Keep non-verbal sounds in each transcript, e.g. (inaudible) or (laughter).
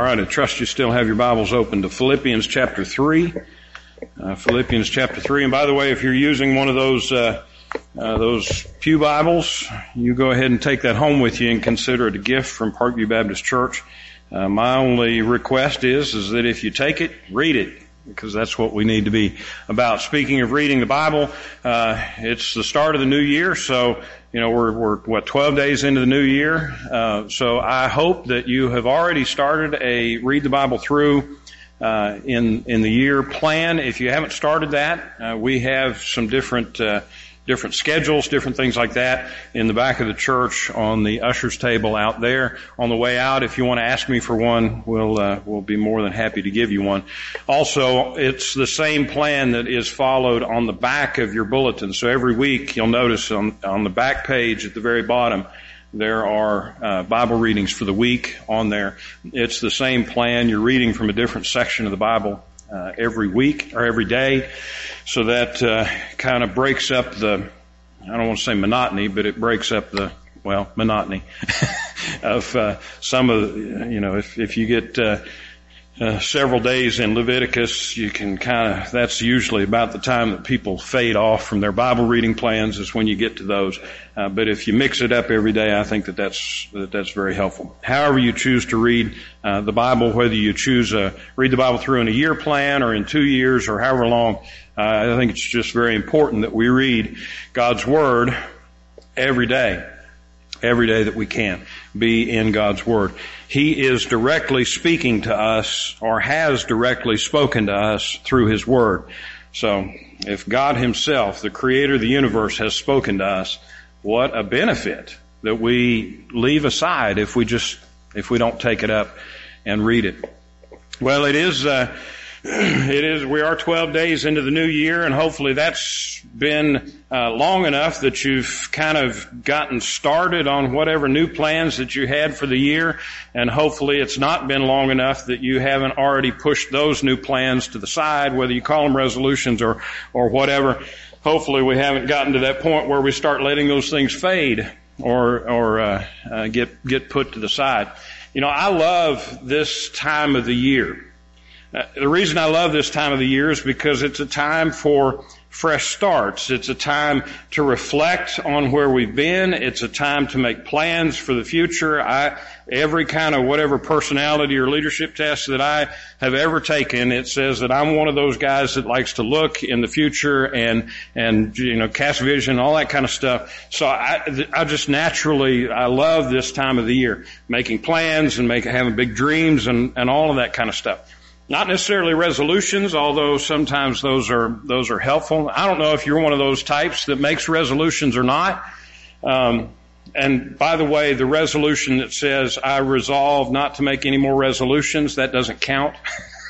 All right, I trust you still have your Bibles open to Philippians chapter 3. Uh, Philippians chapter 3. And by the way, if you're using one of those, uh, uh, those Pew Bibles, you go ahead and take that home with you and consider it a gift from Parkview Baptist Church. Uh, my only request is, is that if you take it, read it because that's what we need to be about. Speaking of reading the Bible, uh, it's the start of the new year, so you know we're we're what 12 days into the new year. Uh, so I hope that you have already started a read the Bible through. Uh, in in the year plan, if you haven't started that, uh, we have some different uh, different schedules, different things like that in the back of the church on the ushers table out there. On the way out, if you want to ask me for one, we'll uh, we'll be more than happy to give you one. Also, it's the same plan that is followed on the back of your bulletin. So every week, you'll notice on on the back page at the very bottom. There are uh, Bible readings for the week on there. It's the same plan. You're reading from a different section of the Bible uh, every week or every day. So that uh, kind of breaks up the, I don't want to say monotony, but it breaks up the, well, monotony (laughs) of uh, some of, you know, if, if you get uh, uh, several days in Leviticus, you can kind of, that's usually about the time that people fade off from their Bible reading plans is when you get to those. Uh, but if you mix it up every day, I think that that's, that that's very helpful. However you choose to read uh, the Bible, whether you choose to read the Bible through in a year plan or in two years or however long, uh, I think it's just very important that we read God's Word every day every day that we can be in God's Word. He is directly speaking to us or has directly spoken to us through His Word. So if God Himself, the Creator of the universe, has spoken to us, what a benefit that we leave aside if we just, if we don't take it up and read it. Well, it is, uh, (clears throat) it is, we are 12 days into the new year and hopefully that's been uh, long enough that you've kind of gotten started on whatever new plans that you had for the year and hopefully it's not been long enough that you haven't already pushed those new plans to the side, whether you call them resolutions or, or whatever. Hopefully we haven't gotten to that point where we start letting those things fade or, or, uh, uh, get, get put to the side. You know, I love this time of the year. Uh, the reason I love this time of the year is because it's a time for fresh starts. It's a time to reflect on where we've been. It's a time to make plans for the future. I, every kind of whatever personality or leadership test that I have ever taken, it says that I'm one of those guys that likes to look in the future and, and, you know, cast vision, all that kind of stuff. So I, I just naturally, I love this time of the year, making plans and making, having big dreams and, and all of that kind of stuff. Not necessarily resolutions, although sometimes those are those are helpful. I don't know if you're one of those types that makes resolutions or not. Um, and by the way, the resolution that says I resolve not to make any more resolutions that doesn't count.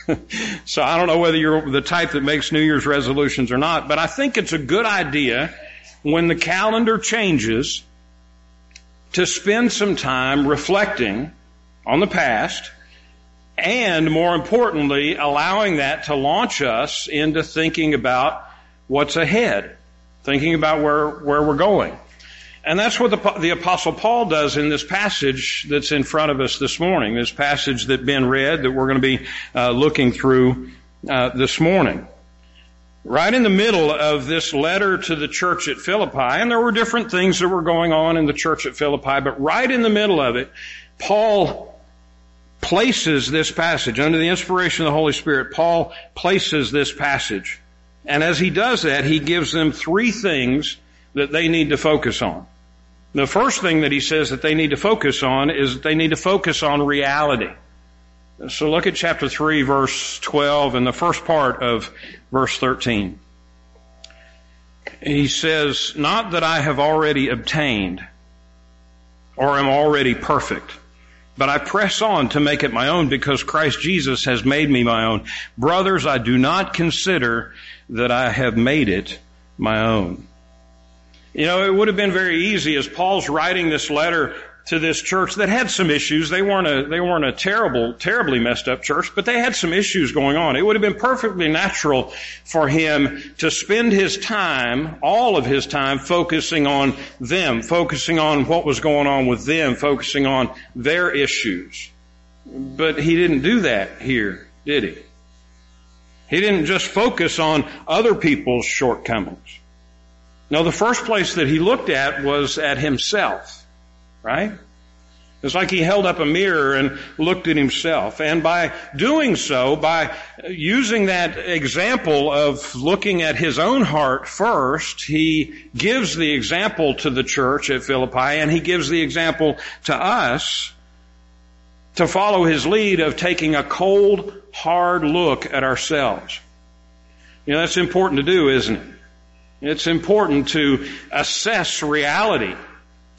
(laughs) so I don't know whether you're the type that makes New Year's resolutions or not, but I think it's a good idea when the calendar changes to spend some time reflecting on the past and more importantly, allowing that to launch us into thinking about what's ahead, thinking about where, where we're going. And that's what the, the apostle Paul does in this passage that's in front of us this morning, this passage that Ben read that we're going to be uh, looking through uh, this morning. Right in the middle of this letter to the church at Philippi, and there were different things that were going on in the church at Philippi, but right in the middle of it, Paul places this passage under the inspiration of the Holy Spirit. Paul places this passage. And as he does that, he gives them three things that they need to focus on. The first thing that he says that they need to focus on is that they need to focus on reality. So look at chapter 3 verse 12 and the first part of verse 13. He says, not that I have already obtained or am already perfect but I press on to make it my own because Christ Jesus has made me my own. Brothers, I do not consider that I have made it my own. You know, it would have been very easy as Paul's writing this letter to this church that had some issues. They weren't a, they weren't a terrible, terribly messed up church, but they had some issues going on. It would have been perfectly natural for him to spend his time, all of his time, focusing on them, focusing on what was going on with them, focusing on their issues. But he didn't do that here, did he? He didn't just focus on other people's shortcomings. No, the first place that he looked at was at himself, right? It's like he held up a mirror and looked at himself. And by doing so, by using that example of looking at his own heart first, he gives the example to the church at Philippi and he gives the example to us to follow his lead of taking a cold, hard look at ourselves. You know, that's important to do, isn't it? It's important to assess reality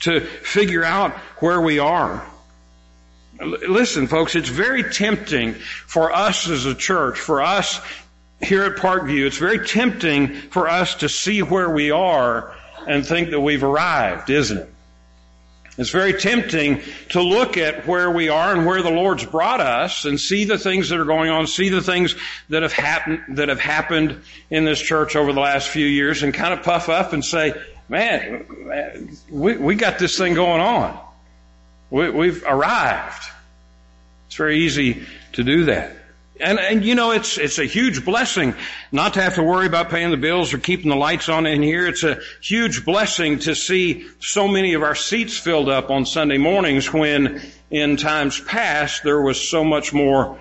to figure out where we are. Listen, folks, it's very tempting for us as a church, for us here at Parkview, it's very tempting for us to see where we are and think that we've arrived, isn't it? It's very tempting to look at where we are and where the Lord's brought us and see the things that are going on, see the things that have happened, that have happened in this church over the last few years and kind of puff up and say, man, we, we got this thing going on. We, we've arrived. It's very easy to do that. And, and you know, it's, it's a huge blessing not to have to worry about paying the bills or keeping the lights on in here. It's a huge blessing to see so many of our seats filled up on Sunday mornings when in times past there was so much more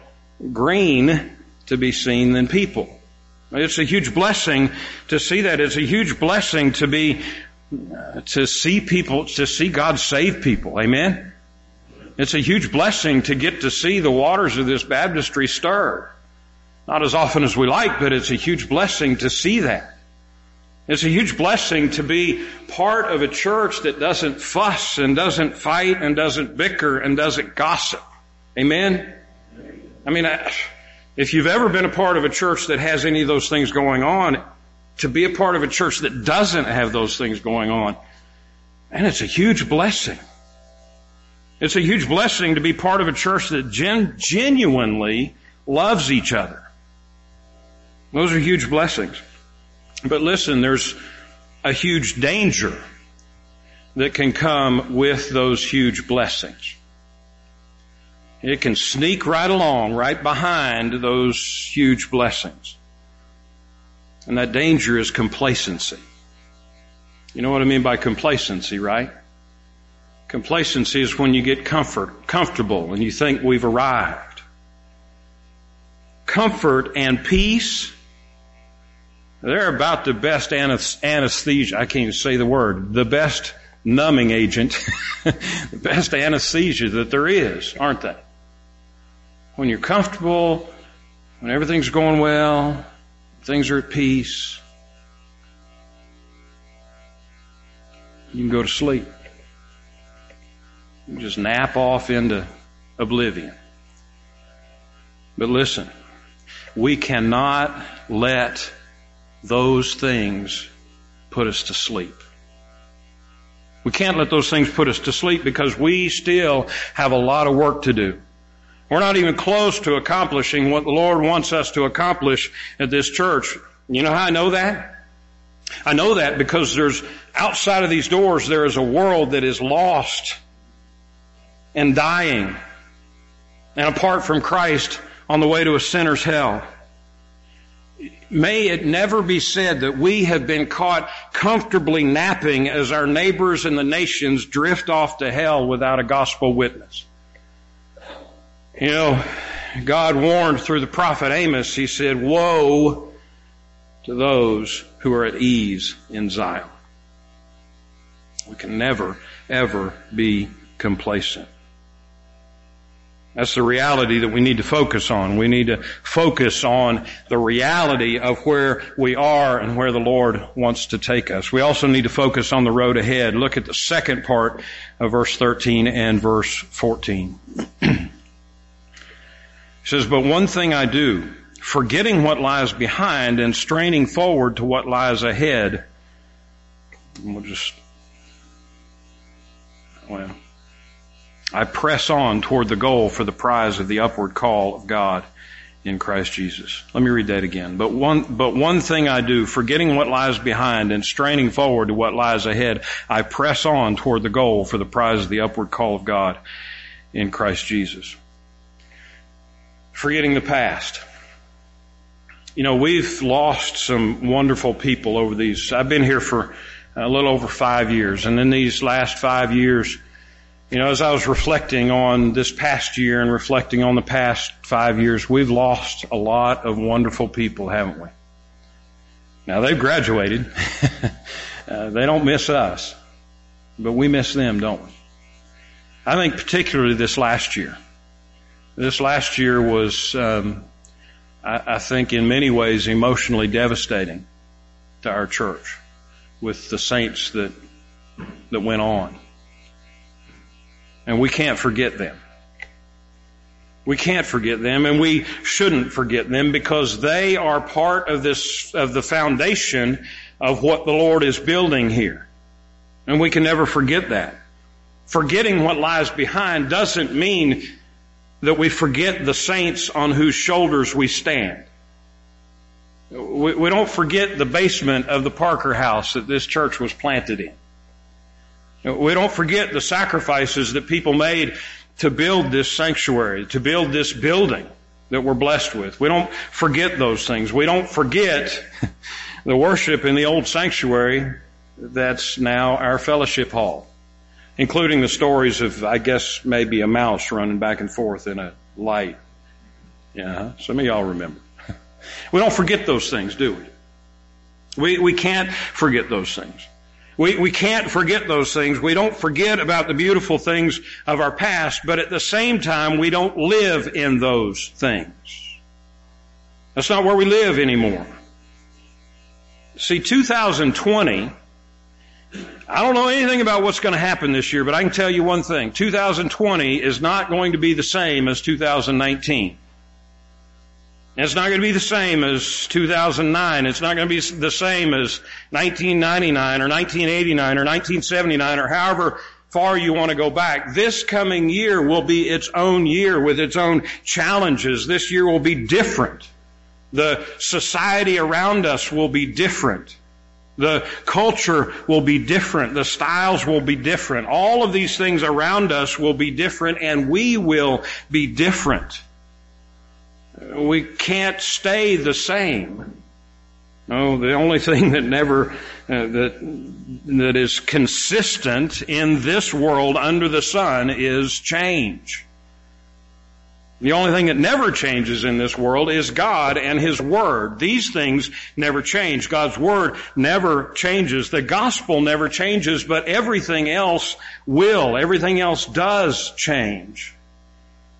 green to be seen than people. It's a huge blessing to see that. It's a huge blessing to be, uh, to see people, to see God save people. Amen? It's a huge blessing to get to see the waters of this baptistry stir. Not as often as we like, but it's a huge blessing to see that. It's a huge blessing to be part of a church that doesn't fuss and doesn't fight and doesn't bicker and doesn't gossip. Amen? I mean, I, if you've ever been a part of a church that has any of those things going on, to be a part of a church that doesn't have those things going on, and it's a huge blessing. It's a huge blessing to be part of a church that gen- genuinely loves each other. Those are huge blessings. But listen, there's a huge danger that can come with those huge blessings. It can sneak right along, right behind those huge blessings. And that danger is complacency. You know what I mean by complacency, right? Complacency is when you get comfort, comfortable and you think we've arrived. Comfort and peace, they're about the best anesthesia. I can't even say the word. The best numbing agent, (laughs) the best anesthesia that there is, aren't they? When you're comfortable, when everything's going well, things are at peace, you can go to sleep. You just nap off into oblivion. But listen, we cannot let those things put us to sleep. We can't let those things put us to sleep because we still have a lot of work to do. We're not even close to accomplishing what the Lord wants us to accomplish at this church. You know how I know that? I know that because there's outside of these doors there is a world that is lost and dying and apart from Christ on the way to a sinner's hell. May it never be said that we have been caught comfortably napping as our neighbors and the nations drift off to hell without a gospel witness. You know, God warned through the prophet Amos, he said, woe to those who are at ease in Zion. We can never, ever be complacent. That's the reality that we need to focus on. We need to focus on the reality of where we are and where the Lord wants to take us. We also need to focus on the road ahead. Look at the second part of verse 13 and verse 14. (clears throat) He says, but one thing I do, forgetting what lies behind and straining forward to what lies ahead. We'll just, well, I press on toward the goal for the prize of the upward call of God in Christ Jesus. Let me read that again. But one, but one thing I do, forgetting what lies behind and straining forward to what lies ahead, I press on toward the goal for the prize of the upward call of God in Christ Jesus. Forgetting the past. You know, we've lost some wonderful people over these. I've been here for a little over five years, and in these last five years, you know, as I was reflecting on this past year and reflecting on the past five years, we've lost a lot of wonderful people, haven't we? Now they've graduated. (laughs) uh, they don't miss us, but we miss them, don't we? I think particularly this last year. This last year was, um, I, I think, in many ways emotionally devastating to our church with the saints that that went on. And we can't forget them. We can't forget them and we shouldn't forget them because they are part of this, of the foundation of what the Lord is building here. And we can never forget that. Forgetting what lies behind doesn't mean that we forget the saints on whose shoulders we stand. We, we don't forget the basement of the Parker house that this church was planted in. We don't forget the sacrifices that people made to build this sanctuary, to build this building that we're blessed with. We don't forget those things. We don't forget the worship in the old sanctuary that's now our fellowship hall, including the stories of, I guess, maybe a mouse running back and forth in a light. Yeah, some of y'all remember. (laughs) We don't forget those things, do we? We, we can't forget those things. We, we can't forget those things. We don't forget about the beautiful things of our past, but at the same time, we don't live in those things. That's not where we live anymore. See, 2020, I don't know anything about what's going to happen this year, but I can tell you one thing. 2020 is not going to be the same as 2019. It's not going to be the same as 2009. It's not going to be the same as 1999 or 1989 or 1979 or however far you want to go back. This coming year will be its own year with its own challenges. This year will be different. The society around us will be different. The culture will be different. The styles will be different. All of these things around us will be different and we will be different. We can't stay the same. No, the only thing that never, uh, that, that is consistent in this world under the sun is change. The only thing that never changes in this world is God and His Word. These things never change. God's Word never changes. The gospel never changes, but everything else will. Everything else does change.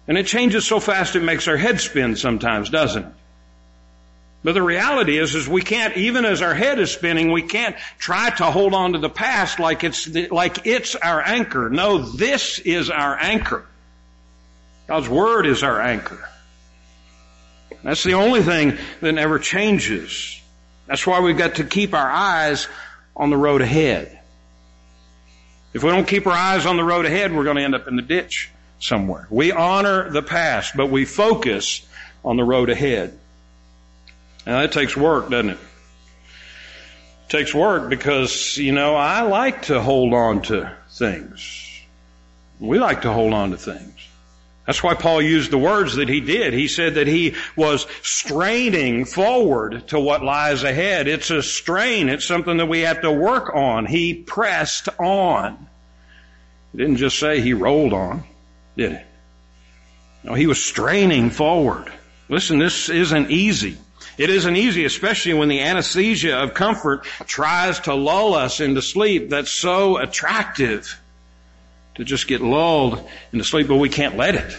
And it changes so fast it makes our head spin sometimes, doesn't it? But the reality is, is we can't, even as our head is spinning, we can't try to hold on to the past like it's, the, like it's our anchor. No, this is our anchor. God's Word is our anchor. That's the only thing that never changes. That's why we've got to keep our eyes on the road ahead. If we don't keep our eyes on the road ahead, we're going to end up in the ditch somewhere. We honor the past, but we focus on the road ahead. Now that takes work, doesn't it? it? takes work because, you know, I like to hold on to things. We like to hold on to things. That's why Paul used the words that he did. He said that he was straining forward to what lies ahead. It's a strain. It's something that we have to work on. He pressed on. He didn't just say he rolled on did it? No, he was straining forward. Listen, this isn't easy. It isn't easy, especially when the anesthesia of comfort tries to lull us into sleep. That's so attractive to just get lulled into sleep, but we can't let it.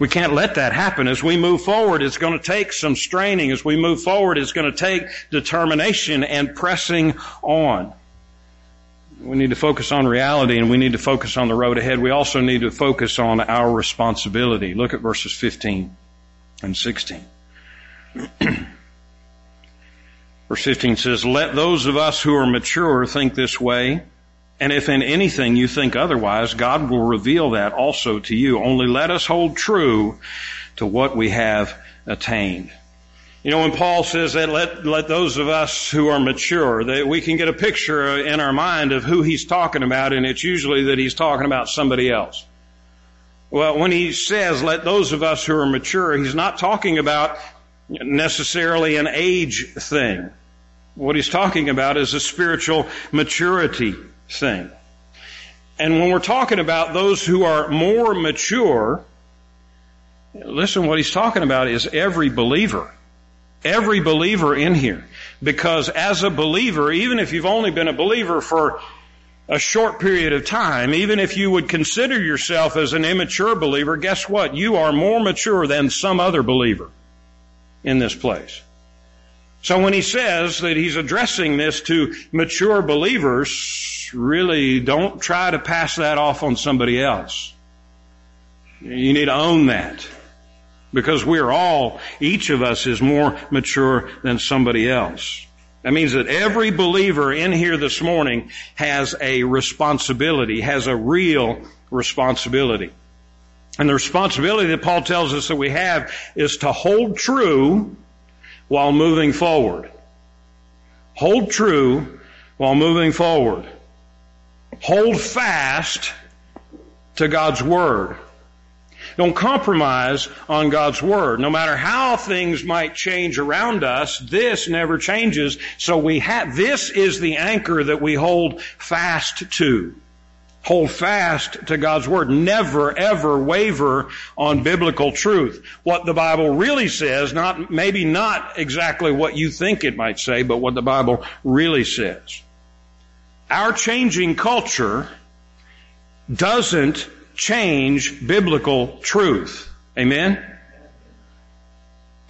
We can't let that happen. As we move forward, it's going to take some straining. As we move forward, it's going to take determination and pressing on. We need to focus on reality and we need to focus on the road ahead. We also need to focus on our responsibility. Look at verses 15 and 16. (clears throat) Verse 15 says, Let those of us who are mature think this way, and if in anything you think otherwise, God will reveal that also to you. Only let us hold true to what we have attained. You know, when Paul says that let, let those of us who are mature, that we can get a picture in our mind of who he's talking about, and it's usually that he's talking about somebody else. Well, when he says, let those of us who are mature, he's not talking about necessarily an age thing. What he's talking about is a spiritual maturity thing. And when we're talking about those who are more mature, listen, what he's talking about is every believer. Every believer in here. Because as a believer, even if you've only been a believer for a short period of time, even if you would consider yourself as an immature believer, guess what? You are more mature than some other believer in this place. So when he says that he's addressing this to mature believers, really don't try to pass that off on somebody else. You need to own that. Because we're all, each of us is more mature than somebody else. That means that every believer in here this morning has a responsibility, has a real responsibility. And the responsibility that Paul tells us that we have is to hold true while moving forward. Hold true while moving forward. Hold fast to God's Word. Don't compromise on God's Word. No matter how things might change around us, this never changes. So we have, this is the anchor that we hold fast to. Hold fast to God's Word. Never ever waver on biblical truth. What the Bible really says, not, maybe not exactly what you think it might say, but what the Bible really says. Our changing culture doesn't change biblical truth. Amen?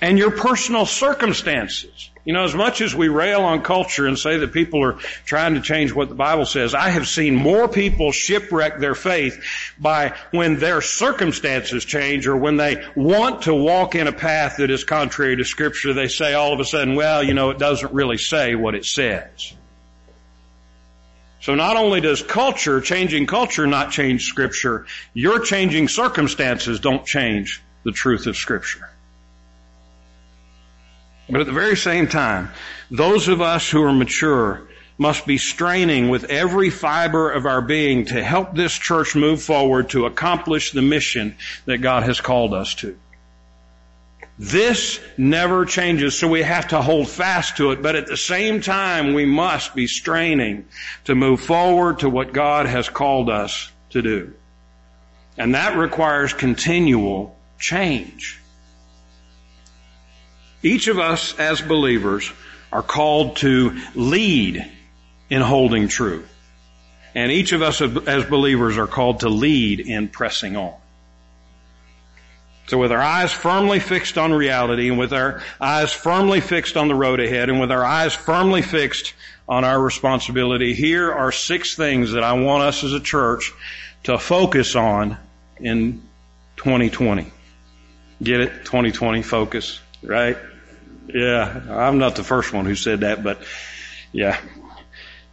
And your personal circumstances. You know, as much as we rail on culture and say that people are trying to change what the Bible says, I have seen more people shipwreck their faith by when their circumstances change or when they want to walk in a path that is contrary to scripture, they say all of a sudden, well, you know, it doesn't really say what it says. So not only does culture, changing culture not change scripture, your changing circumstances don't change the truth of scripture. But at the very same time, those of us who are mature must be straining with every fiber of our being to help this church move forward to accomplish the mission that God has called us to. This never changes, so we have to hold fast to it, but at the same time, we must be straining to move forward to what God has called us to do. And that requires continual change. Each of us as believers are called to lead in holding true. And each of us as believers are called to lead in pressing on. So with our eyes firmly fixed on reality and with our eyes firmly fixed on the road ahead and with our eyes firmly fixed on our responsibility, here are six things that I want us as a church to focus on in 2020. Get it? 2020 focus, right? Yeah, I'm not the first one who said that, but yeah,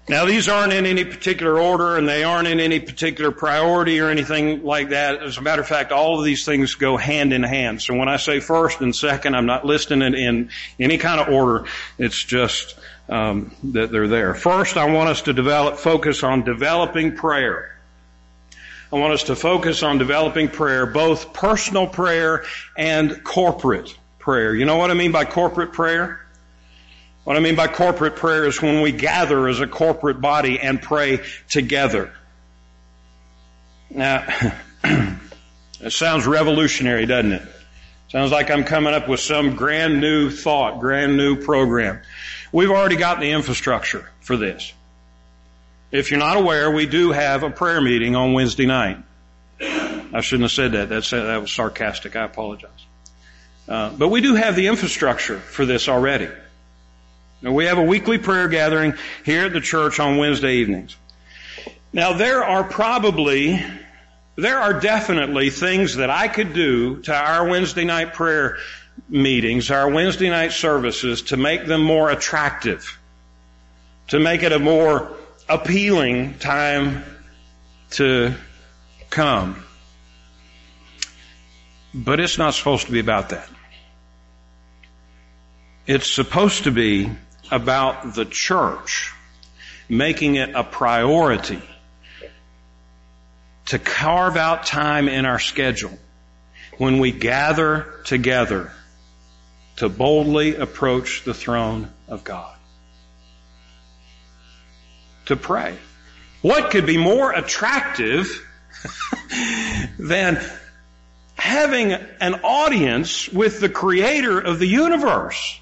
now these aren't in any particular order and they aren't in any particular priority or anything like that. As a matter of fact, all of these things go hand in hand. So when I say first and second, I'm not listing it in any kind of order. It's just um, that they're there. First, I want us to develop, focus on developing prayer. I want us to focus on developing prayer, both personal prayer and corporate prayer. You know what I mean by corporate prayer? What I mean by corporate prayer is when we gather as a corporate body and pray together. Now, (clears throat) it sounds revolutionary, doesn't it? Sounds like I'm coming up with some grand new thought, grand new program. We've already got the infrastructure for this. If you're not aware, we do have a prayer meeting on Wednesday night. I shouldn't have said that. That's, that was sarcastic. I apologize. Uh, but we do have the infrastructure for this already. Now, we have a weekly prayer gathering here at the church on Wednesday evenings. Now, there are probably, there are definitely things that I could do to our Wednesday night prayer meetings, our Wednesday night services to make them more attractive, to make it a more appealing time to come. But it's not supposed to be about that. It's supposed to be about the church, making it a priority to carve out time in our schedule when we gather together to boldly approach the throne of God. To pray. What could be more attractive (laughs) than having an audience with the creator of the universe?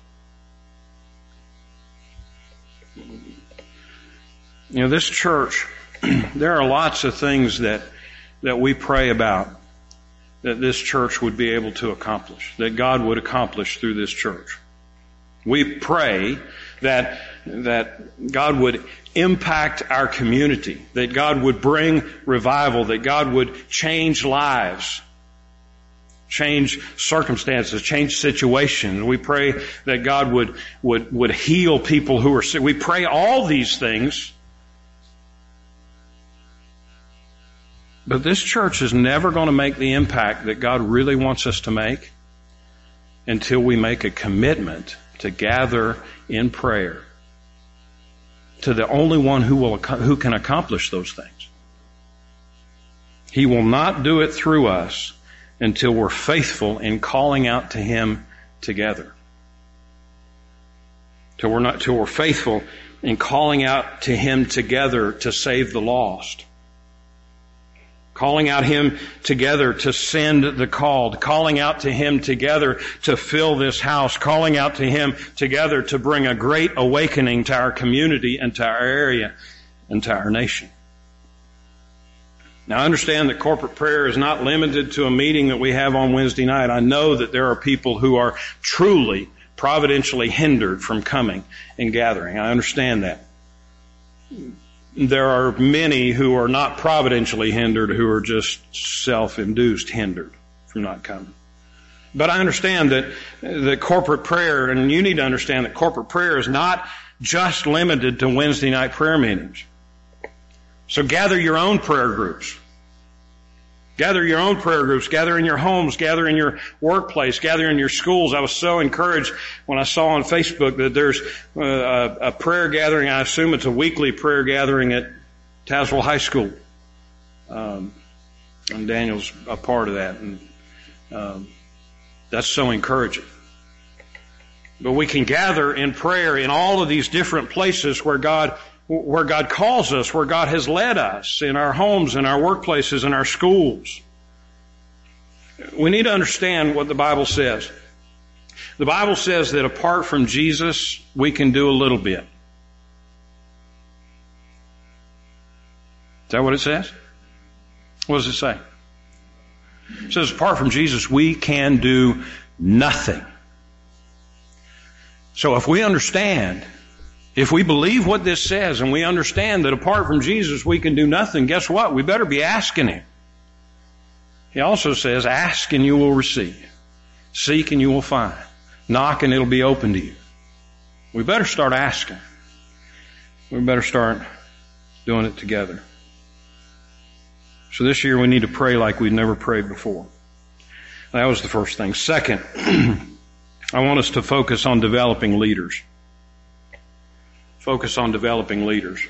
You know, this church, (clears throat) there are lots of things that, that we pray about that this church would be able to accomplish, that God would accomplish through this church. We pray that, that God would impact our community, that God would bring revival, that God would change lives, change circumstances, change situations. We pray that God would, would, would heal people who are sick. We pray all these things But this church is never going to make the impact that God really wants us to make until we make a commitment to gather in prayer to the only one who will, who can accomplish those things. He will not do it through us until we're faithful in calling out to Him together. Till we're not, till we're faithful in calling out to Him together to save the lost calling out him together to send the called, calling out to him together to fill this house, calling out to him together to bring a great awakening to our community and to our area and to our nation. Now I understand that corporate prayer is not limited to a meeting that we have on Wednesday night. I know that there are people who are truly providentially hindered from coming and gathering. I understand that there are many who are not providentially hindered, who are just self-induced hindered from not coming. But I understand that the corporate prayer, and you need to understand that corporate prayer is not just limited to Wednesday night prayer meetings. So gather your own prayer groups. Gather your own prayer groups, gather in your homes, gather in your workplace, gather in your schools. I was so encouraged when I saw on Facebook that there's uh, a, a prayer gathering. I assume it's a weekly prayer gathering at Tazewell High School. Um, and Daniel's a part of that. And um, that's so encouraging. But we can gather in prayer in all of these different places where God where God calls us, where God has led us in our homes, in our workplaces, in our schools. We need to understand what the Bible says. The Bible says that apart from Jesus, we can do a little bit. Is that what it says? What does it say? It says apart from Jesus, we can do nothing. So if we understand if we believe what this says and we understand that apart from Jesus we can do nothing, guess what? We better be asking Him. He also says, ask and you will receive. Seek and you will find. Knock and it'll be open to you. We better start asking. We better start doing it together. So this year we need to pray like we've never prayed before. That was the first thing. Second, (clears throat) I want us to focus on developing leaders focus on developing leaders.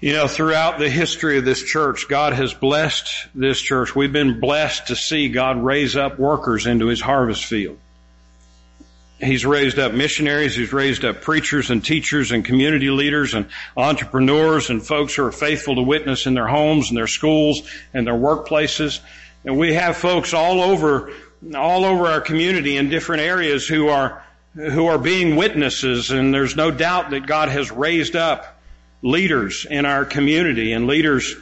You know, throughout the history of this church, God has blessed this church. We've been blessed to see God raise up workers into His harvest field. He's raised up missionaries, He's raised up preachers and teachers and community leaders and entrepreneurs and folks who are faithful to witness in their homes and their schools and their workplaces. And we have folks all over, all over our community in different areas who are who are being witnesses, and there's no doubt that God has raised up leaders in our community and leaders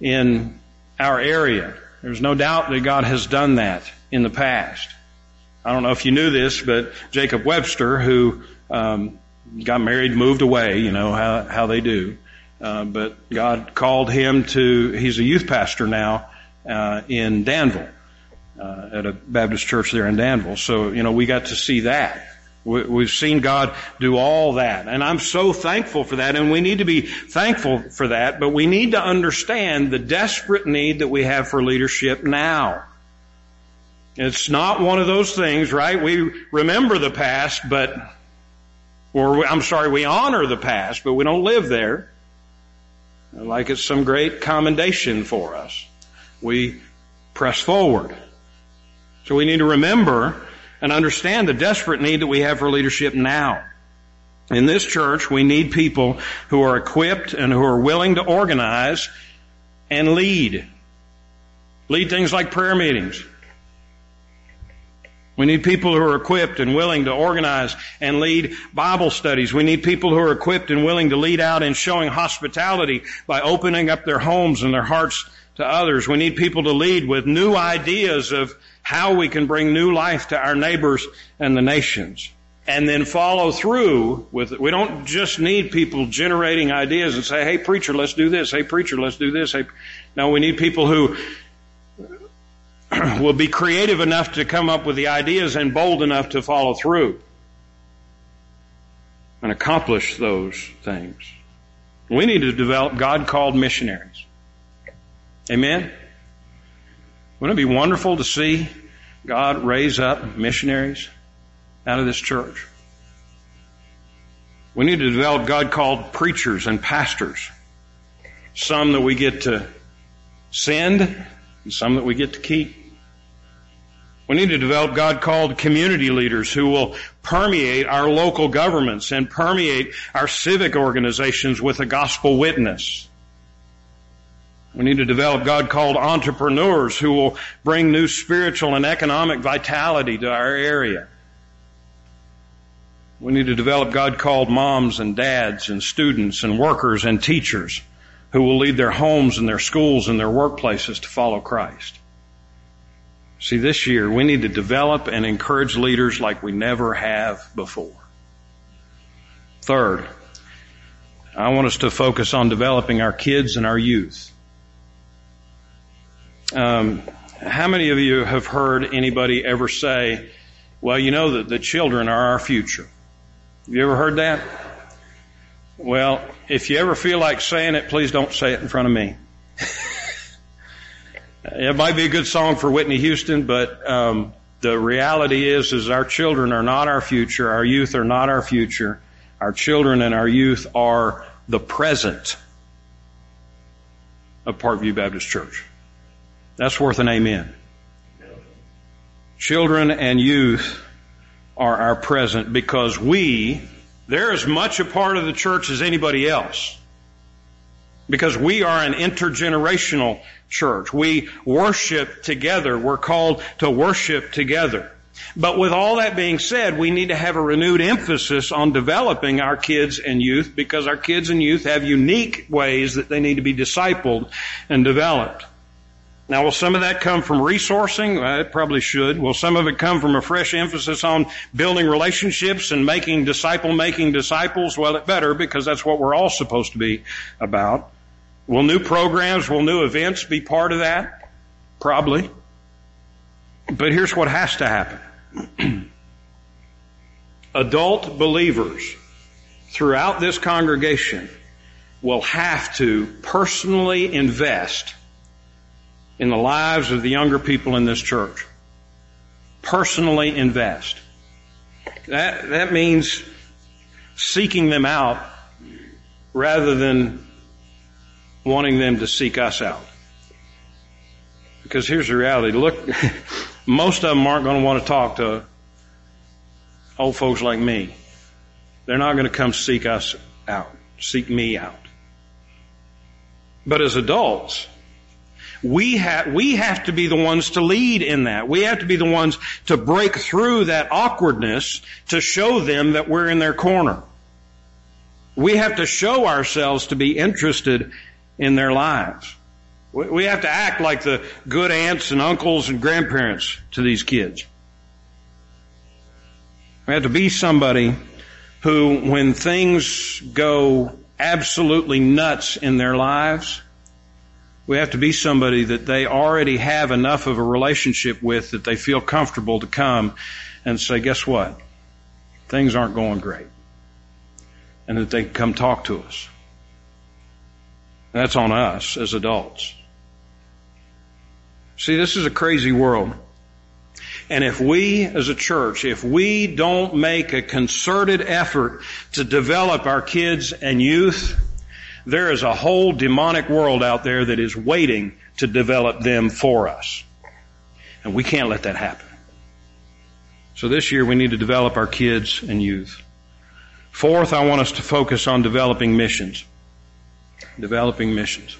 in our area. There's no doubt that God has done that in the past. I don't know if you knew this, but Jacob Webster, who um, got married, moved away, you know how how they do. Uh, but God called him to. He's a youth pastor now uh, in Danville, uh, at a Baptist church there in Danville. So you know we got to see that. We've seen God do all that. And I'm so thankful for that. And we need to be thankful for that. But we need to understand the desperate need that we have for leadership now. It's not one of those things, right? We remember the past, but, or I'm sorry, we honor the past, but we don't live there. like it's some great commendation for us. We press forward. So we need to remember and understand the desperate need that we have for leadership now. In this church, we need people who are equipped and who are willing to organize and lead. Lead things like prayer meetings. We need people who are equipped and willing to organize and lead Bible studies. We need people who are equipped and willing to lead out in showing hospitality by opening up their homes and their hearts to others. We need people to lead with new ideas of how we can bring new life to our neighbors and the nations. And then follow through with it. We don't just need people generating ideas and say, hey preacher, let's do this. Hey preacher, let's do this. Hey, no, we need people who (clears throat) will be creative enough to come up with the ideas and bold enough to follow through and accomplish those things. We need to develop God called missionaries. Amen? Wouldn't it be wonderful to see God raise up missionaries out of this church? We need to develop God called preachers and pastors. Some that we get to send and some that we get to keep. We need to develop God called community leaders who will permeate our local governments and permeate our civic organizations with a gospel witness. We need to develop God called entrepreneurs who will bring new spiritual and economic vitality to our area. We need to develop God called moms and dads and students and workers and teachers who will lead their homes and their schools and their workplaces to follow Christ. See, this year we need to develop and encourage leaders like we never have before. Third, I want us to focus on developing our kids and our youth. Um, how many of you have heard anybody ever say, well, you know that the children are our future? Have you ever heard that? Well, if you ever feel like saying it, please don't say it in front of me. (laughs) It might be a good song for Whitney Houston, but um, the reality is, is our children are not our future. Our youth are not our future. Our children and our youth are the present of Parkview Baptist Church. That's worth an amen. Children and youth are our present because we, they're as much a part of the church as anybody else. Because we are an intergenerational church. We worship together. We're called to worship together. But with all that being said, we need to have a renewed emphasis on developing our kids and youth because our kids and youth have unique ways that they need to be discipled and developed. Now, will some of that come from resourcing? Well, it probably should. Will some of it come from a fresh emphasis on building relationships and making disciple making disciples? Well, it better because that's what we're all supposed to be about. Will new programs, will new events be part of that? Probably. But here's what has to happen. (clears throat) Adult believers throughout this congregation will have to personally invest in the lives of the younger people in this church. Personally invest. That, that means seeking them out rather than wanting them to seek us out. Because here's the reality. Look, (laughs) most of them aren't going to want to talk to old folks like me. They're not going to come seek us out, seek me out. But as adults, we have, we have to be the ones to lead in that. We have to be the ones to break through that awkwardness to show them that we're in their corner. We have to show ourselves to be interested in their lives. We have to act like the good aunts and uncles and grandparents to these kids. We have to be somebody who, when things go absolutely nuts in their lives, we have to be somebody that they already have enough of a relationship with that they feel comfortable to come and say, guess what? Things aren't going great. And that they come talk to us. That's on us as adults. See, this is a crazy world. And if we as a church, if we don't make a concerted effort to develop our kids and youth, there is a whole demonic world out there that is waiting to develop them for us. And we can't let that happen. So this year we need to develop our kids and youth. Fourth, I want us to focus on developing missions. Developing missions.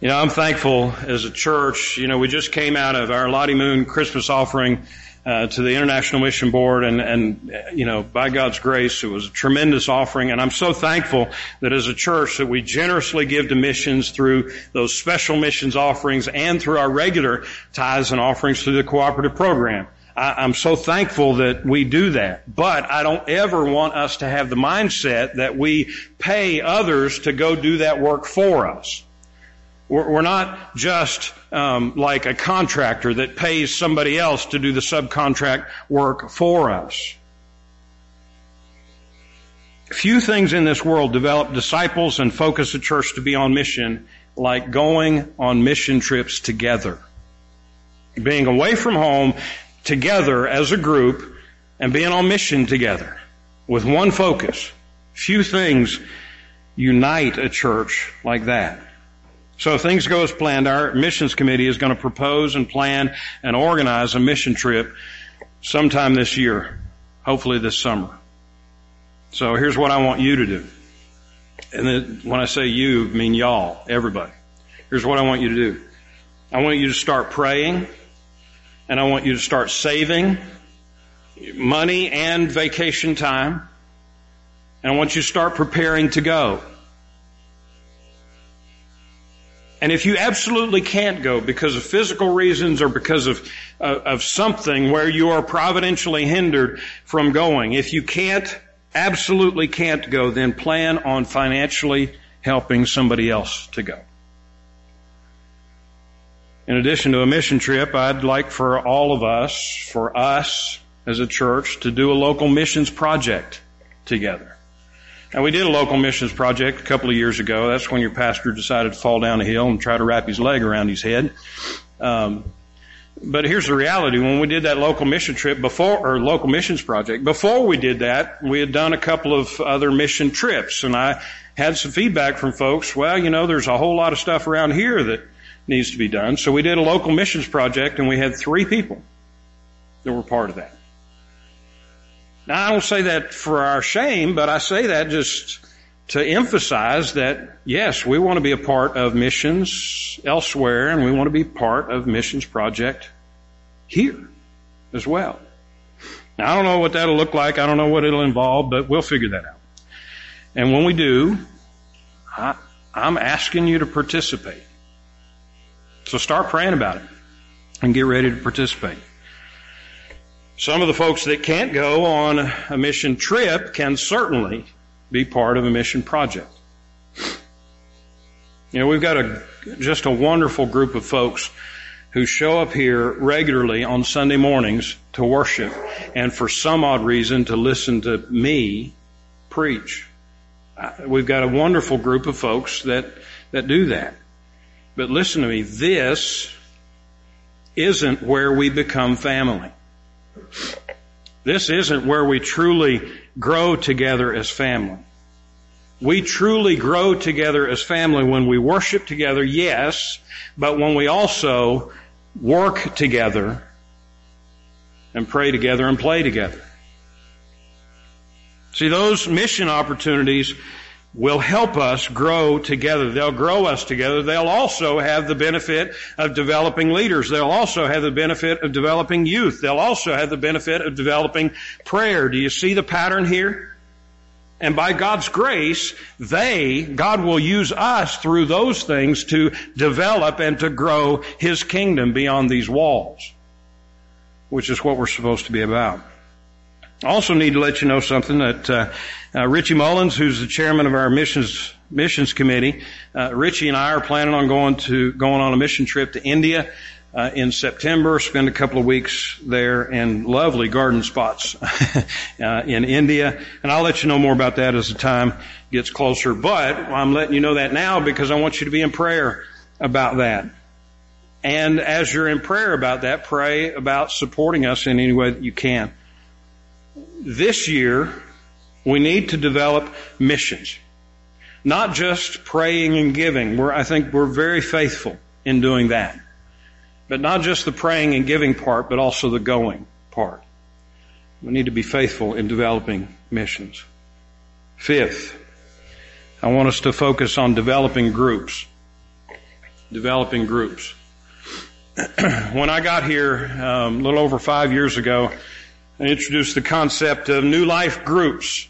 You know, I'm thankful as a church. You know, we just came out of our Lottie Moon Christmas offering uh, to the International Mission Board, and and you know, by God's grace, it was a tremendous offering, and I'm so thankful that as a church that we generously give to missions through those special missions offerings and through our regular tithes and offerings through the cooperative program. I, I'm so thankful that we do that, but I don't ever want us to have the mindset that we pay others to go do that work for us. We're not just um, like a contractor that pays somebody else to do the subcontract work for us. Few things in this world develop disciples and focus a church to be on mission like going on mission trips together. Being away from home together as a group and being on mission together with one focus. Few things unite a church like that. So if things go as planned, our missions committee is going to propose and plan and organize a mission trip sometime this year, hopefully this summer. So here's what I want you to do. And then when I say you, I mean y'all, everybody. Here's what I want you to do. I want you to start praying and I want you to start saving money and vacation time. And I want you to start preparing to go. And if you absolutely can't go because of physical reasons or because of, uh, of something where you are providentially hindered from going, if you can't, absolutely can't go, then plan on financially helping somebody else to go. In addition to a mission trip, I'd like for all of us, for us as a church, to do a local missions project together. Now we did a local missions project a couple of years ago. That's when your pastor decided to fall down a hill and try to wrap his leg around his head. Um, but here's the reality. When we did that local mission trip before, or local missions project, before we did that, we had done a couple of other mission trips and I had some feedback from folks. Well, you know, there's a whole lot of stuff around here that needs to be done. So we did a local missions project and we had three people that were part of that. Now, I don't say that for our shame, but I say that just to emphasize that, yes, we want to be a part of missions elsewhere and we want to be part of missions project here as well. Now, I don't know what that'll look like. I don't know what it'll involve, but we'll figure that out. And when we do, I, I'm asking you to participate. So start praying about it and get ready to participate. Some of the folks that can't go on a mission trip can certainly be part of a mission project. You know, we've got a, just a wonderful group of folks who show up here regularly on Sunday mornings to worship and for some odd reason to listen to me preach. We've got a wonderful group of folks that, that do that. But listen to me, this isn't where we become family. This isn't where we truly grow together as family. We truly grow together as family when we worship together, yes, but when we also work together and pray together and play together. See, those mission opportunities will help us grow together. They'll grow us together. They'll also have the benefit of developing leaders. They'll also have the benefit of developing youth. They'll also have the benefit of developing prayer. Do you see the pattern here? And by God's grace, they, God will use us through those things to develop and to grow His kingdom beyond these walls, which is what we're supposed to be about. Also need to let you know something that uh, uh, Richie Mullins, who's the chairman of our missions missions committee, uh, Richie and I are planning on going to going on a mission trip to India uh, in September. Spend a couple of weeks there in lovely garden spots (laughs) uh, in India, and I'll let you know more about that as the time gets closer. But I'm letting you know that now because I want you to be in prayer about that. And as you're in prayer about that, pray about supporting us in any way that you can this year, we need to develop missions. Not just praying and giving. We're, I think we're very faithful in doing that. But not just the praying and giving part, but also the going part. We need to be faithful in developing missions. Fifth, I want us to focus on developing groups. Developing groups. (clears throat) when I got here um, a little over five years ago, introduced the concept of new life groups.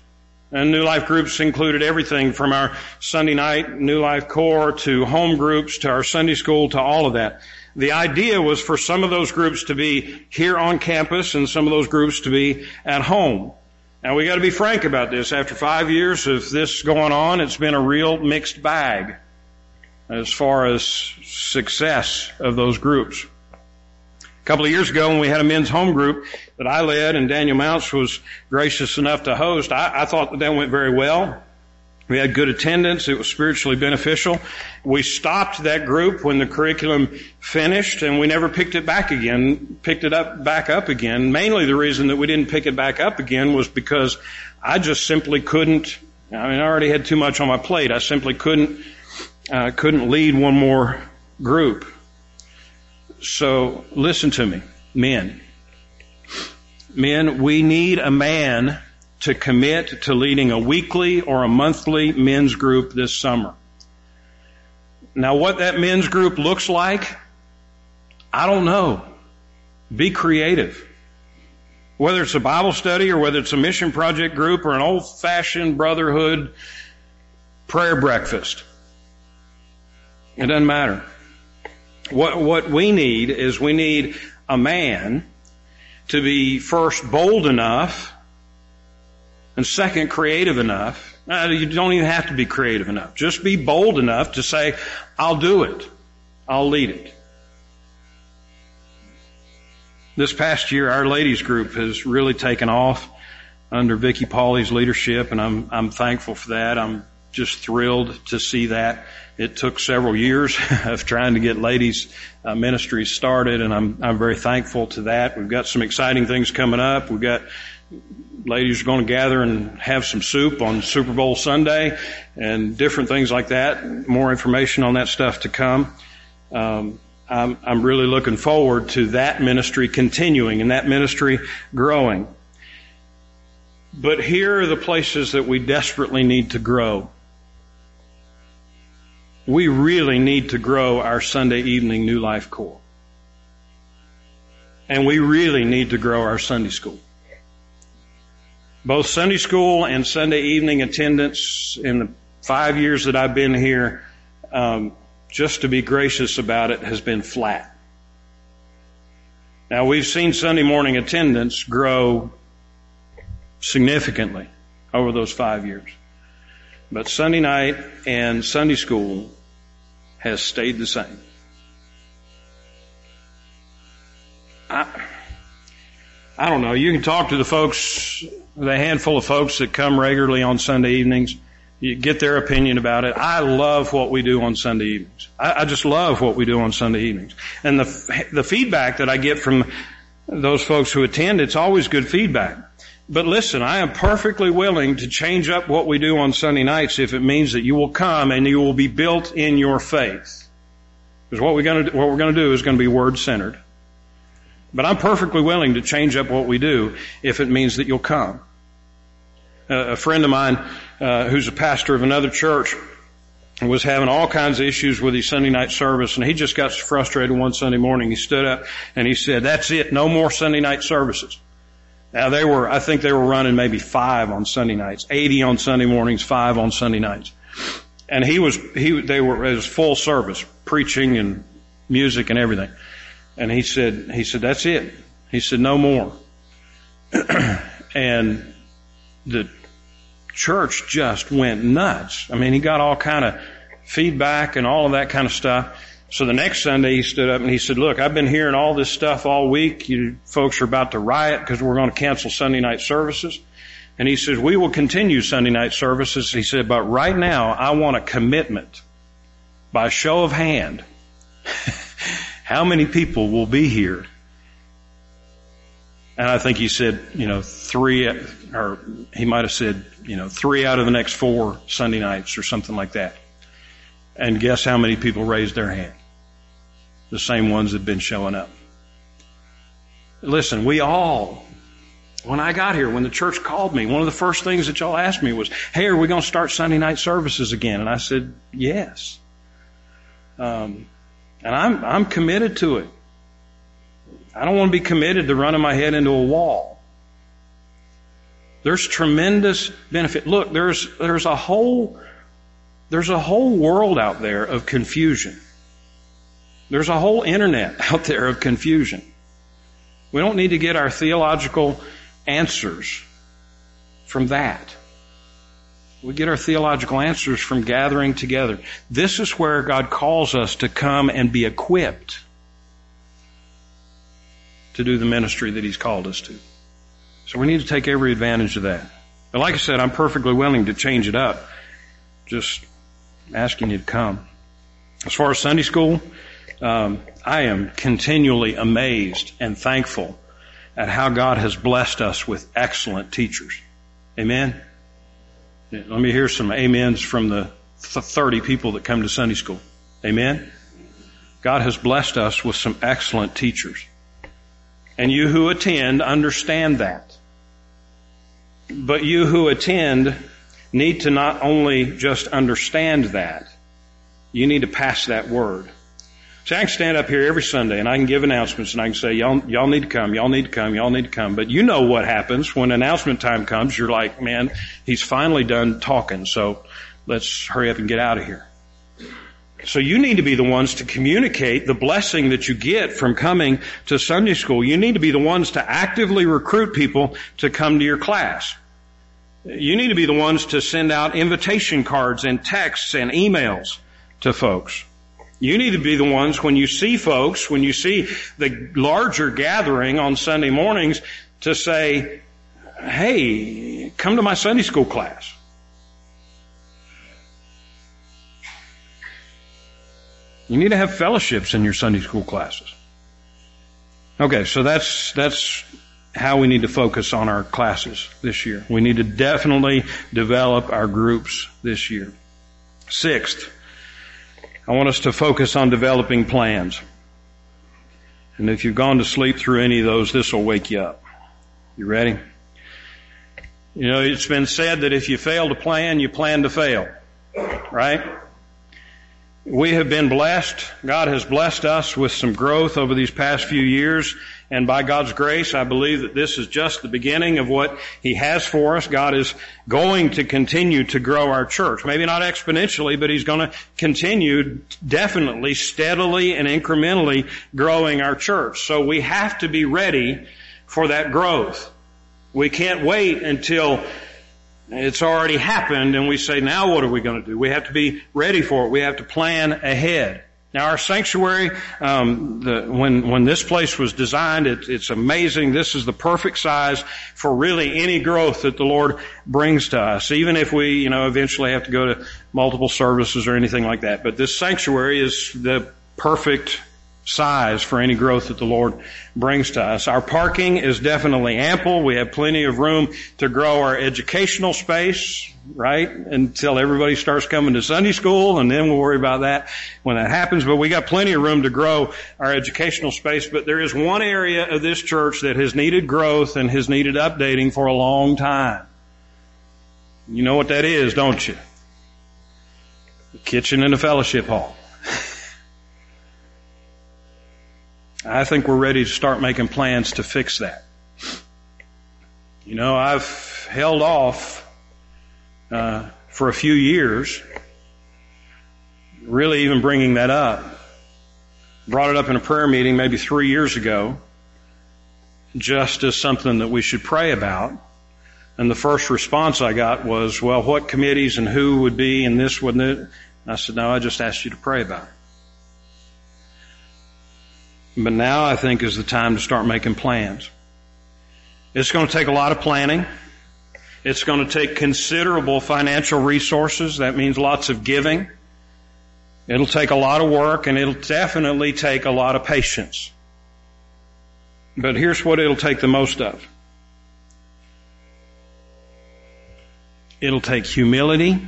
And New Life groups included everything from our Sunday night New Life Core to home groups to our Sunday school to all of that. The idea was for some of those groups to be here on campus and some of those groups to be at home. Now we got to be frank about this. After five years of this going on, it's been a real mixed bag as far as success of those groups. A couple of years ago when we had a men's home group that I led and Daniel Mounts was gracious enough to host, I, I thought that that went very well. We had good attendance. It was spiritually beneficial. We stopped that group when the curriculum finished and we never picked it back again, picked it up, back up again. Mainly the reason that we didn't pick it back up again was because I just simply couldn't, I mean, I already had too much on my plate. I simply couldn't, uh, couldn't lead one more group. So listen to me, men. Men, we need a man to commit to leading a weekly or a monthly men's group this summer. Now what that men's group looks like, I don't know. Be creative. Whether it's a Bible study or whether it's a mission project group or an old fashioned brotherhood prayer breakfast. It doesn't matter. What, what we need is we need a man to be first bold enough and second creative enough. Uh, you don't even have to be creative enough. Just be bold enough to say, I'll do it. I'll lead it. This past year, our ladies group has really taken off under Vicky Pauley's leadership, and I'm I'm thankful for that. I'm just thrilled to see that. It took several years (laughs) of trying to get ladies uh, ministries started, and I'm I'm very thankful to that. We've got some exciting things coming up. We've got ladies are going to gather and have some soup on Super Bowl Sunday, and different things like that. More information on that stuff to come. Um, I'm, I'm really looking forward to that ministry continuing and that ministry growing. But here are the places that we desperately need to grow we really need to grow our Sunday evening New Life Core. And we really need to grow our Sunday school. Both Sunday school and Sunday evening attendance in the five years that I've been here, um, just to be gracious about it, has been flat. Now we've seen Sunday morning attendance grow significantly over those five years. But Sunday night and Sunday school has stayed the same. I, I don't know. You can talk to the folks, the handful of folks that come regularly on Sunday evenings. You get their opinion about it. I love what we do on Sunday evenings. I, I just love what we do on Sunday evenings. And the, the feedback that I get from those folks who attend, it's always good feedback. But listen, I am perfectly willing to change up what we do on Sunday nights if it means that you will come and you will be built in your faith. Because what we're going to, what we're going to do is going to be word centered. But I'm perfectly willing to change up what we do if it means that you'll come. Uh, a friend of mine, uh, who's a pastor of another church, was having all kinds of issues with his Sunday night service and he just got frustrated one Sunday morning. He stood up and he said, that's it. No more Sunday night services. Now they were, I think they were running maybe five on Sunday nights, 80 on Sunday mornings, five on Sunday nights. And he was, he, they were, it was full service, preaching and music and everything. And he said, he said, that's it. He said, no more. (clears throat) and the church just went nuts. I mean, he got all kind of feedback and all of that kind of stuff. So the next Sunday he stood up and he said, look, I've been hearing all this stuff all week. You folks are about to riot because we're going to cancel Sunday night services. And he says, we will continue Sunday night services. He said, but right now I want a commitment by show of hand. (laughs) How many people will be here? And I think he said, you know, three, or he might have said, you know, three out of the next four Sunday nights or something like that. And guess how many people raised their hand? The same ones that have been showing up. Listen, we all, when I got here, when the church called me, one of the first things that y'all asked me was, hey, are we going to start Sunday night services again? And I said, yes. Um, and I'm, I'm committed to it. I don't want to be committed to running my head into a wall. There's tremendous benefit. Look, there's, there's a whole, there's a whole world out there of confusion. There's a whole internet (laughs) out there of confusion. We don't need to get our theological answers from that. We get our theological answers from gathering together. This is where God calls us to come and be equipped to do the ministry that He's called us to. So we need to take every advantage of that. But like I said, I'm perfectly willing to change it up. Just asking you to come. As far as Sunday school, um, I am continually amazed and thankful at how God has blessed us with excellent teachers. Amen. Let me hear some amens from the 30 people that come to Sunday school. Amen. God has blessed us with some excellent teachers. And you who attend understand that. But you who attend need to not only just understand that, you need to pass that word. See, I can stand up here every Sunday and I can give announcements and I can say, y'all, y'all need to come, y'all need to come, y'all need to come. But you know what happens when announcement time comes. You're like, man, he's finally done talking, so let's hurry up and get out of here. So you need to be the ones to communicate the blessing that you get from coming to Sunday school. You need to be the ones to actively recruit people to come to your class. You need to be the ones to send out invitation cards and texts and emails to folks. You need to be the ones when you see folks, when you see the larger gathering on Sunday mornings to say, hey, come to my Sunday school class. You need to have fellowships in your Sunday school classes. Okay, so that's, that's how we need to focus on our classes this year. We need to definitely develop our groups this year. Sixth, I want us to focus on developing plans. And if you've gone to sleep through any of those, this will wake you up. You ready? You know, it's been said that if you fail to plan, you plan to fail. Right? We have been blessed. God has blessed us with some growth over these past few years. And by God's grace, I believe that this is just the beginning of what He has for us. God is going to continue to grow our church. Maybe not exponentially, but He's going to continue definitely, steadily and incrementally growing our church. So we have to be ready for that growth. We can't wait until it's already happened and we say, now what are we going to do? We have to be ready for it. We have to plan ahead. Now our sanctuary, um, the, when when this place was designed, it, it's amazing. This is the perfect size for really any growth that the Lord brings to us. Even if we, you know, eventually have to go to multiple services or anything like that, but this sanctuary is the perfect size for any growth that the Lord brings to us. Our parking is definitely ample. We have plenty of room to grow our educational space, right? Until everybody starts coming to Sunday school and then we'll worry about that when that happens. But we got plenty of room to grow our educational space. But there is one area of this church that has needed growth and has needed updating for a long time. You know what that is, don't you? The kitchen and the fellowship hall. (laughs) I think we're ready to start making plans to fix that. You know, I've held off uh, for a few years, really even bringing that up. Brought it up in a prayer meeting maybe three years ago, just as something that we should pray about. And the first response I got was, well, what committees and who would be and this wouldn't it? I said, no, I just asked you to pray about it. But now I think is the time to start making plans. It's going to take a lot of planning. It's going to take considerable financial resources. That means lots of giving. It'll take a lot of work and it'll definitely take a lot of patience. But here's what it'll take the most of. It'll take humility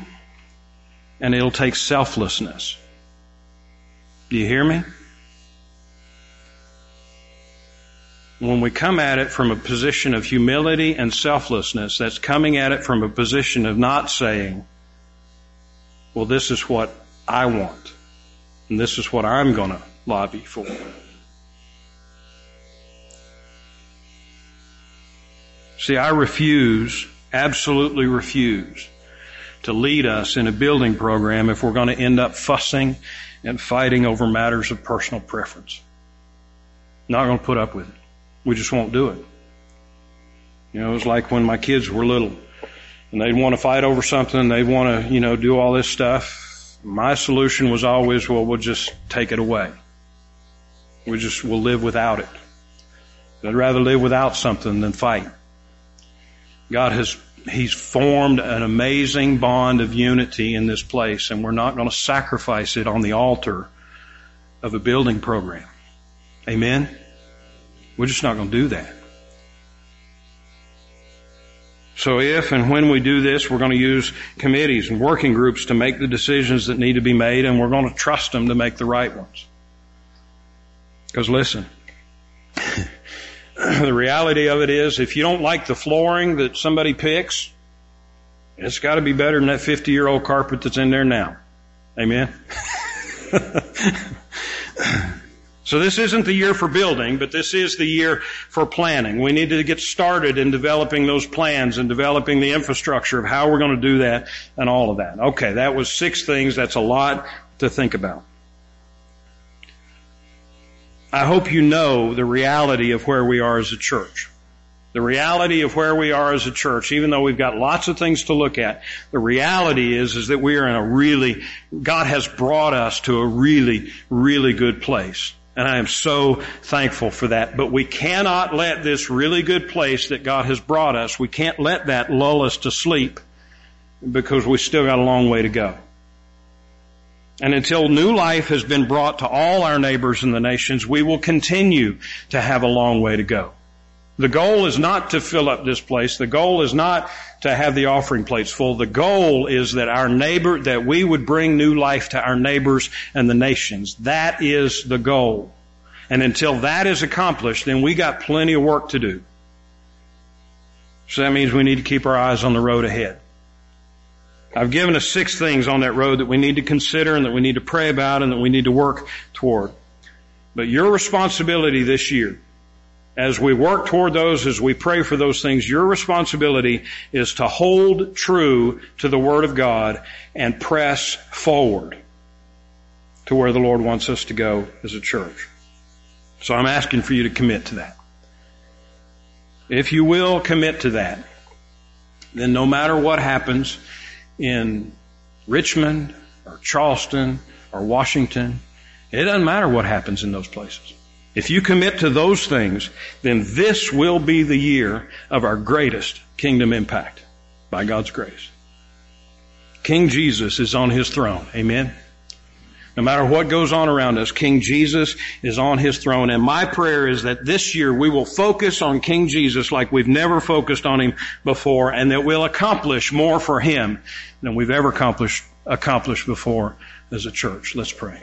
and it'll take selflessness. Do you hear me? When we come at it from a position of humility and selflessness, that's coming at it from a position of not saying, well, this is what I want, and this is what I'm going to lobby for. See, I refuse, absolutely refuse, to lead us in a building program if we're going to end up fussing and fighting over matters of personal preference. Not going to put up with it. We just won't do it. You know, it was like when my kids were little and they'd want to fight over something, they'd want to, you know, do all this stuff. My solution was always, well, we'll just take it away. We just, we'll live without it. I'd rather live without something than fight. God has, He's formed an amazing bond of unity in this place and we're not going to sacrifice it on the altar of a building program. Amen? We're just not going to do that. So if and when we do this, we're going to use committees and working groups to make the decisions that need to be made and we're going to trust them to make the right ones. Because listen, (clears throat) the reality of it is if you don't like the flooring that somebody picks, it's got to be better than that 50 year old carpet that's in there now. Amen. (laughs) So this isn't the year for building, but this is the year for planning. We need to get started in developing those plans and developing the infrastructure of how we're going to do that and all of that. Okay, that was six things. That's a lot to think about. I hope you know the reality of where we are as a church. The reality of where we are as a church, even though we've got lots of things to look at, the reality is, is that we are in a really, God has brought us to a really, really good place. And I am so thankful for that. But we cannot let this really good place that God has brought us, we can't let that lull us to sleep because we still got a long way to go. And until new life has been brought to all our neighbors in the nations, we will continue to have a long way to go. The goal is not to fill up this place. The goal is not to have the offering plates full. The goal is that our neighbor, that we would bring new life to our neighbors and the nations. That is the goal. And until that is accomplished, then we got plenty of work to do. So that means we need to keep our eyes on the road ahead. I've given us six things on that road that we need to consider and that we need to pray about and that we need to work toward. But your responsibility this year as we work toward those, as we pray for those things, your responsibility is to hold true to the Word of God and press forward to where the Lord wants us to go as a church. So I'm asking for you to commit to that. If you will commit to that, then no matter what happens in Richmond or Charleston or Washington, it doesn't matter what happens in those places. If you commit to those things, then this will be the year of our greatest kingdom impact by God's grace. King Jesus is on his throne. Amen. No matter what goes on around us, King Jesus is on his throne. And my prayer is that this year we will focus on King Jesus like we've never focused on him before and that we'll accomplish more for him than we've ever accomplished, accomplished before as a church. Let's pray.